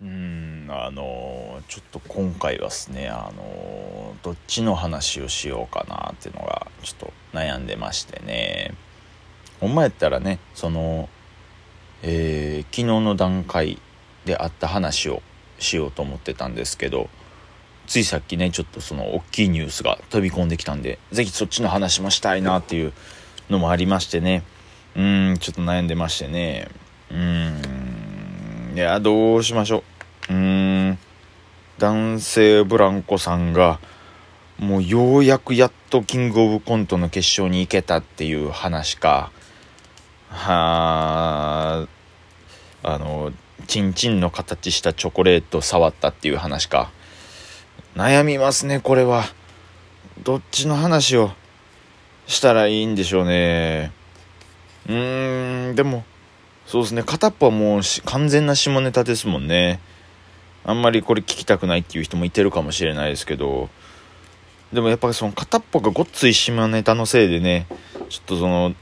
うんあのちょっと今回はですねあのどっちの話をしようかなっていうのがちょっと悩んでましてね。ほんまやったらねその、えー、昨日の段階であった話をしようと思ってたんですけどついさっきねちょっとその大きいニュースが飛び込んできたんで是非そっちの話もしたいなっていうのもありましてね。うんちょっと悩んでましてね。うん。いや、どうしましょう。うーん。男性ブランコさんが、もうようやくやっとキングオブコントの決勝に行けたっていう話か。はあ、あの、チンチンの形したチョコレート触ったっていう話か。悩みますね、これは。どっちの話をしたらいいんでしょうね。うーん、でも、そうですね。片っぽはもう完全な下ネタですもんね。あんまりこれ聞きたくないっていう人もいてるかもしれないですけど。でもやっぱりその片っぽがごっつい下ネタのせいでねちょっとその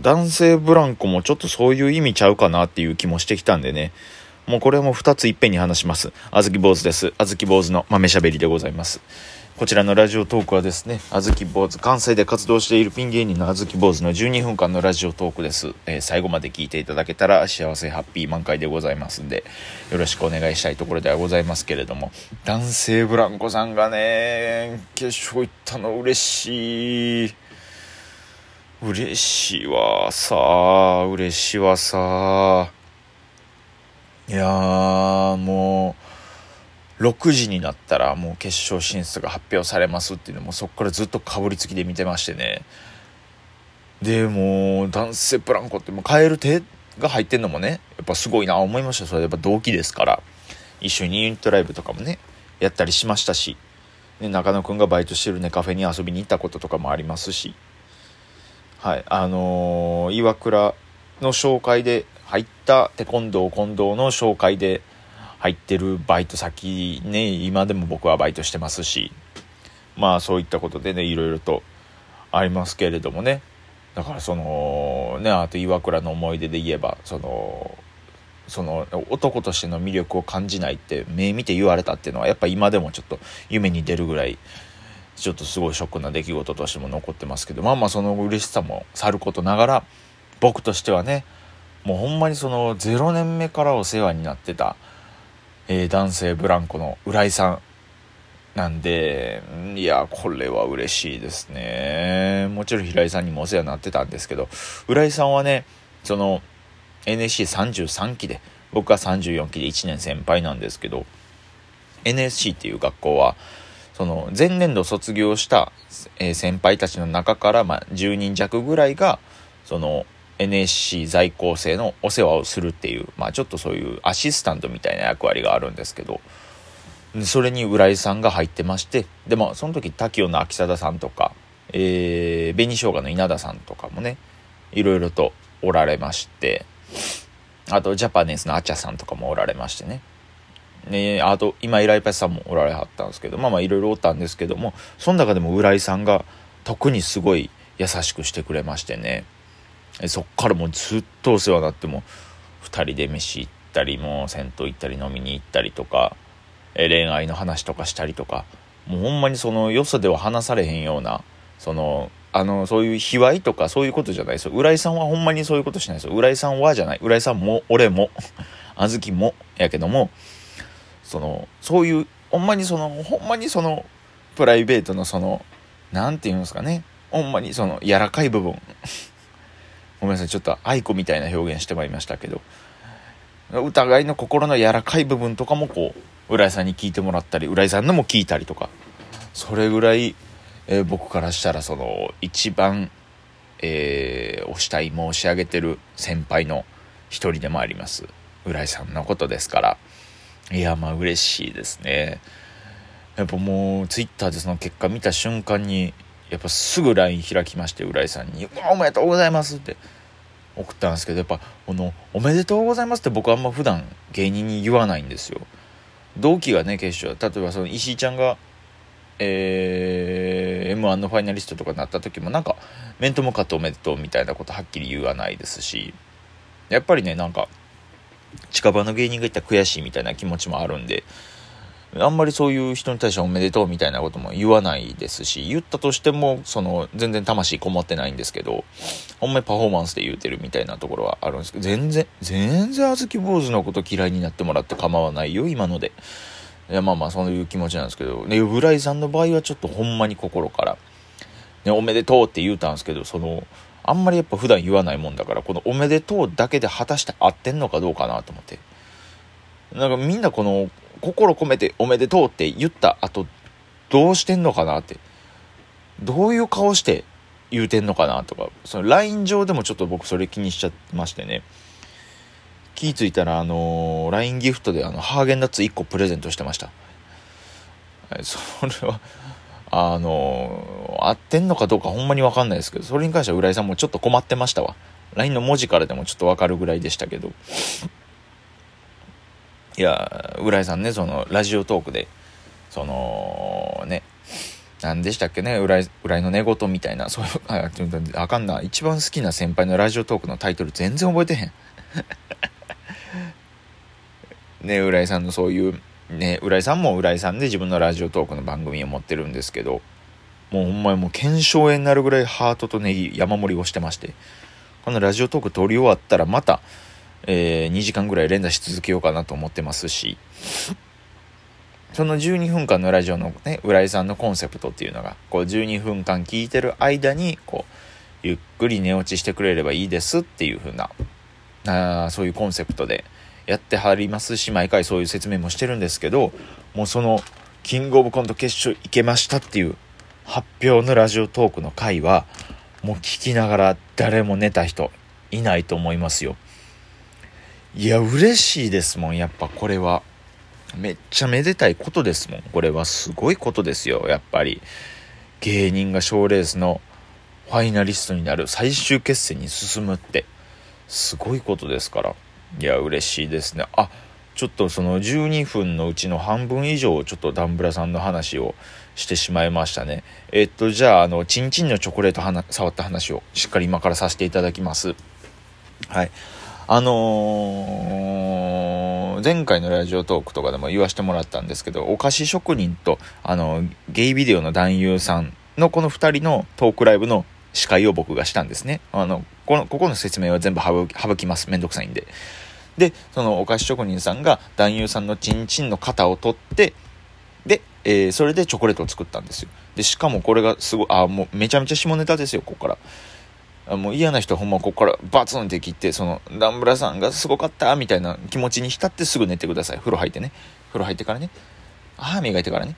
男性ブランコもちょっとそういう意味ちゃうかなっていう気もしてきたんでね。もうこれはもう2ついっぺんに話します。あずき坊主です。あずき坊主の豆しゃべりでございます。こちらのラジオトークはですね、あずき坊主、関西で活動しているピン芸人のあずき坊主の12分間のラジオトークです。えー、最後まで聞いていただけたら幸せハッピー満開でございますんで、よろしくお願いしたいところではございますけれども、男性ブランコさんがね、決勝行ったの嬉しい。嬉しいわさあ、嬉しいわさあ。いやー、もう、6時になったらもう決勝進出が発表されますっていうのもそこからずっとかぶりつきで見てましてね。でもう男性ブランコってもう変える手が入ってんのもねやっぱすごいな思いました。それやっぱ同期ですから。一緒にユニットライブとかもねやったりしましたし、ね、中野くんがバイトしてるねカフェに遊びに行ったこととかもありますし。はいあのー、岩倉の紹介で入ったテコンドー近藤の紹介で入ってるバイト先ね今でも僕はバイトしてますしまあそういったことでねいろいろとありますけれどもね。だからそのねあと岩倉の思い出で言えばそのその男としての魅力を感じないって目見て言われたっていうのはやっぱ今でもちょっと夢に出るぐらいちょっとすごいショックな出来事としても残ってますけどまあまあその嬉しさもさることながら僕としてはねもうほんまにその0年目からお世話になってたえー、男性ブランコの浦井さんなんで、いや、これは嬉しいですね。もちろん平井さんにもお世話になってたんですけど、浦井さんはね、その NSC33 期で、僕は34期で1年先輩なんですけど、NSC っていう学校は、その前年度卒業した、先輩たちの中から、まあ、10人弱ぐらいが、その NSC 在校生のお世話をするっていう、まあちょっとそういうアシスタントみたいな役割があるんですけど、それに浦井さんが入ってまして、でもその時滝尾の秋貞さんとか、えー、紅生姜の稲田さんとかもね、いろいろとおられまして、あとジャパネスのアチャさんとかもおられましてね。ねあと今井ライパスさんもおられはったんですけど、まあまあいろいろおったんですけども、その中でも浦井さんが特にすごい優しくしてくれましてね。そっからもうずっとお世話になっても2人で飯行ったりもう銭湯行ったり飲みに行ったりとか恋愛の話とかしたりとかもうほんまにそのよそでは話されへんようなそのあのそういう卑猥とかそういうことじゃないです。よ浦井さんはほんまにそういうことしないです。よ浦井さんはじゃない。浦井さんも俺も 小豆もやけどもそのそういうほんまにそのほんまにそのプライベートのその何て言うんですかね。ほんまにその柔らかい部分。ごめんなさい。ちょっと愛子みたいな表現してまいりましたけど。疑いの心の柔らかい部分とかもこう浦井さんに聞いてもらったり浦井さんのも聞いたりとか。それぐらい、えー、僕からしたらその一番、えー、お慕い申し上げてる先輩の一人でもあります。浦井さんのことですから。いやまあ嬉しいですね。やっぱもうツイッターでその結果見た瞬間にやっぱすぐ LINE 開きまして浦井さんに「おめでとうございます」って。送ったんですけどやっぱこの「おめでとうございます」って僕あんま普段芸人に言わないんですよ。同期がね決勝例えばその石井ちゃんがえー、m 1のファイナリストとかになった時もなんか面と向かっておめでとうみたいなことはっきり言わないですしやっぱりねなんか近場の芸人がいったら悔しいみたいな気持ちもあるんで、あんまりそういう人に対しておめでとうみたいなことも言わないですし、言ったとしても、その、全然魂こもってないんですけど、ほんまにパフォーマンスで言うてるみたいなところはあるんですけど、全然、全然あずき坊主のこと嫌いになってもらって構わないよ、今ので。いや、まあまあ、そういう気持ちなんですけど、ね、浦井さんの場合はちょっとほんまに心から、ね、おめでとうって言うたんですけど、その、あんまりやっぱ普段言わないもんだから、このおめでとうだけで果たして合ってんのかどうかなと思って。なんかみんなこの心込めておめでとうって言った後、どうしてんのかなって。どういう顔して言うてんのかなとか、その LINE 上でもちょっと僕それ気にしちゃってましてね。気ぃ付いたら、あのー、LINE ギフトであの、ハーゲンダッツ1個プレゼントしてました。それは、あのー、合ってんのかどうかほんまにわかんないですけど、それに関しては浦井さんもちょっと困ってましたわ。LINE の文字からでもちょっとわかるぐらいでしたけど。いや、浦井さんね、その、ラジオトークで、その、ね、何でしたっけね、浦井、浦井の寝言みたいな、そういう、あ、あかんな、一番好きな先輩のラジオトークのタイトル全然覚えてへん。ね、浦井さんのそういう、ね、浦井さんも浦井さんで自分のラジオトークの番組を持ってるんですけど、もうほんまにもう腱鞘炎になるぐらいハートとネギ山盛りをしてまして、このラジオトーク撮り終わったらまた、えー、2時間ぐらい連打し続けようかなと思ってますし、その12分間のラジオのね、浦井さんのコンセプトっていうのが、こう12分間聞いてる間に、こう、ゆっくり寝落ちしてくれればいいですっていう風な、あそういうコンセプトでやってはりますし、毎回そういう説明もしてるんですけど、もうその、キングオブコント決勝行けましたっていう発表のラジオトークの回は、もう聞きながら誰も寝た人いないと思いますよ。いや、嬉しいですもん、やっぱこれは。めっちゃめでたいことですもん。これはすごいことですよ、やっぱり。芸人が賞レースのファイナリストになる最終決戦に進むって、すごいことですから。いや、嬉しいですね。あ、ちょっとその12分のうちの半分以上、ちょっとダンブラさんの話をしてしまいましたね。えっと、じゃあ、あの、チンチンのチョコレート触った話をしっかり今からさせていただきます。はい。あのー、前回のラジオトークとかでも言わせてもらったんですけど、お菓子職人と、あの、ゲイビデオの男優さんのこの2人のトークライブの司会を僕がしたんですね。あの、この、ここの説明は全部省きます。めんどくさいんで。で、そのお菓子職人さんが男優さんのチンチンの型を取って、で、えー、それでチョコレートを作ったんですよ。で、しかもこれがすごい、あ、もうめちゃめちゃ下ネタですよ、ここから。もう嫌な人ほんまここからバツンって切って、その、ダンブラさんがすごかったみたいな気持ちに浸ってすぐ寝てください。風呂入ってね。風呂入ってからね。歯磨いてからね。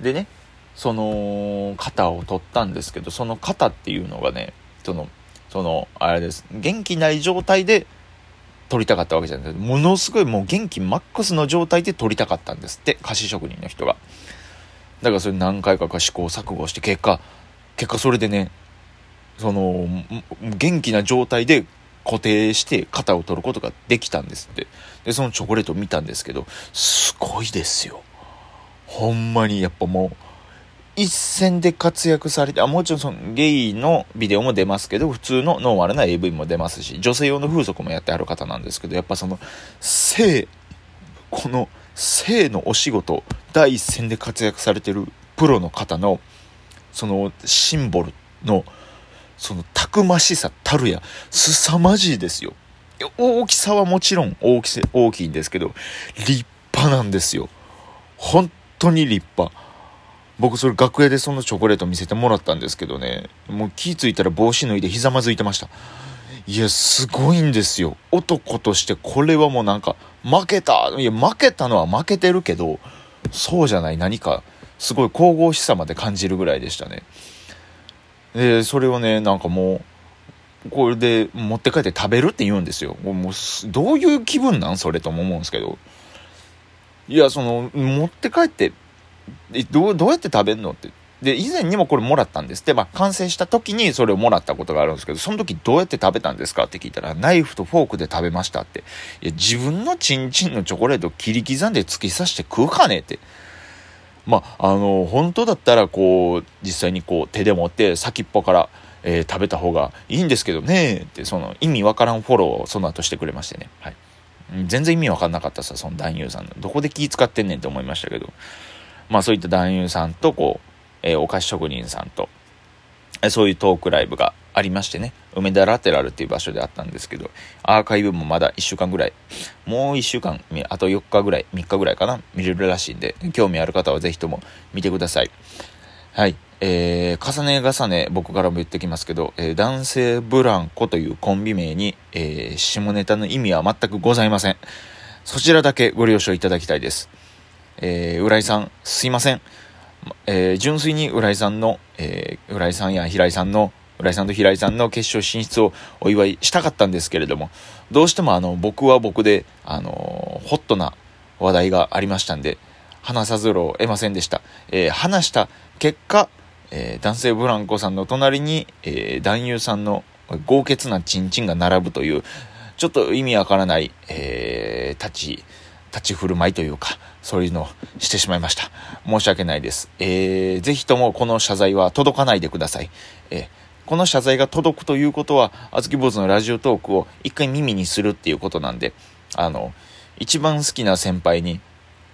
でね、その、肩を取ったんですけど、その肩っていうのがね、その、その、あれです。元気ない状態で取りたかったわけじゃないものすごいもう元気マックスの状態で取りたかったんですって。菓子職人の人が。だからそれ何回かか試行錯誤して結果、結果それでね、その、元気な状態で固定して型を取ることができたんですって。で、そのチョコレートを見たんですけど、すごいですよ。ほんまにやっぱもう、一戦で活躍されて、あ、もちろんそのゲイのビデオも出ますけど、普通のノーマルな AV も出ますし、女性用の風俗もやってある方なんですけど、やっぱその、性、この性のお仕事、第一線で活躍されてるプロの方の、そのシンボルの、そのたくましさたるや、凄まじいですよ。大きさはもちろん大き大きいんですけど、立派なんですよ。本当に立派。僕それ楽屋でそのチョコレート見せてもらったんですけどね、もう気付いたら帽子脱いでひざまずいてました。いや、すごいんですよ。男としてこれはもうなんか、負けたいや、負けたのは負けてるけど、そうじゃない何か、すごい神々しさまで感じるぐらいでしたね。で、それをね、なんかもう、これで持って帰って食べるって言うんですよ。もう、どういう気分なんそれとも思うんですけど。いや、その、持って帰って、どう、どうやって食べんのって。で、以前にもこれもらったんですって。まあ、完成した時にそれをもらったことがあるんですけど、その時どうやって食べたんですかって聞いたら、ナイフとフォークで食べましたって。いや、自分のチンチンのチョコレートを切り刻んで突き刺して食うかねって。まあ、あの、本当だったら、こう、実際にこう、手で持って先っぽから、えー、食べた方がいいんですけどね、って、その、意味わからんフォローをその後してくれましてね。はい。全然意味わかんなかったさ、その男優さんの。どこで気使ってんねんって思いましたけど。まあそういった男優さんと、こう、えー、お菓子職人さんと、えそういうトークライブがありましてね、梅田ラテラルっていう場所であったんですけど、アーカイブもまだ1週間ぐらい、もう1週間、あと4日ぐらい、3日ぐらいかな、見れるらしいんで、興味ある方はぜひとも見てください。はい。えー、重ね重ね僕からも言ってきますけど、えー、男性ブランコというコンビ名に、えー、下ネタの意味は全くございません。そちらだけご了承いただきたいです。えー、浦井さん、すいません。えー、純粋に浦井さんの、えー、浦井さんや平井さんの、浦井さんと平井さんの決勝進出をお祝いしたかったんですけれども、どうしてもあの、僕は僕で、あの、ホットな話題がありましたんで、話さざるを得ませんでした。えー、話した結果、えー、男性ブランコさんの隣に、えー、男優さんの豪傑なチンチンが並ぶという、ちょっと意味わからない、えー、立ち、立ち振る舞いというか、そういうのをしてしまいました。申し訳ないです。えー、ぜひともこの謝罪は届かないでください。えー、この謝罪が届くということは、あずき坊主のラジオトークを一回耳にするっていうことなんで、あの、一番好きな先輩に、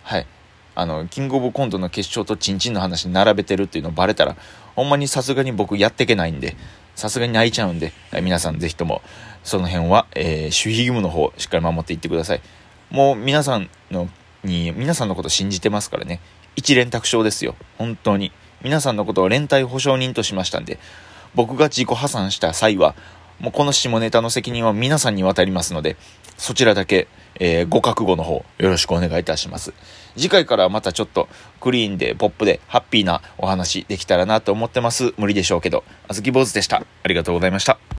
はい、あの、キングオブコントの決勝とチンチンの話並べてるっていうのバレたら、ほんまにさすがに僕やってけないんで、さすがに泣いちゃうんで、皆さんぜひとも、その辺は、えー、守秘義務の方、しっかり守っていってください。もう皆さんの、に、皆さんのこと信じてますからね。一連卓勝ですよ。本当に。皆さんのことを連帯保証人としましたんで、僕が自己破産した際は、もうこの下ネタの責任は皆さんに渡りますので、そちらだけ、えー、ご覚悟の方、よろしくお願いいたします。次回からまたちょっとクリーンでポップでハッピーなお話できたらなと思ってます。無理でしょうけど、あずき坊主でした。ありがとうございました。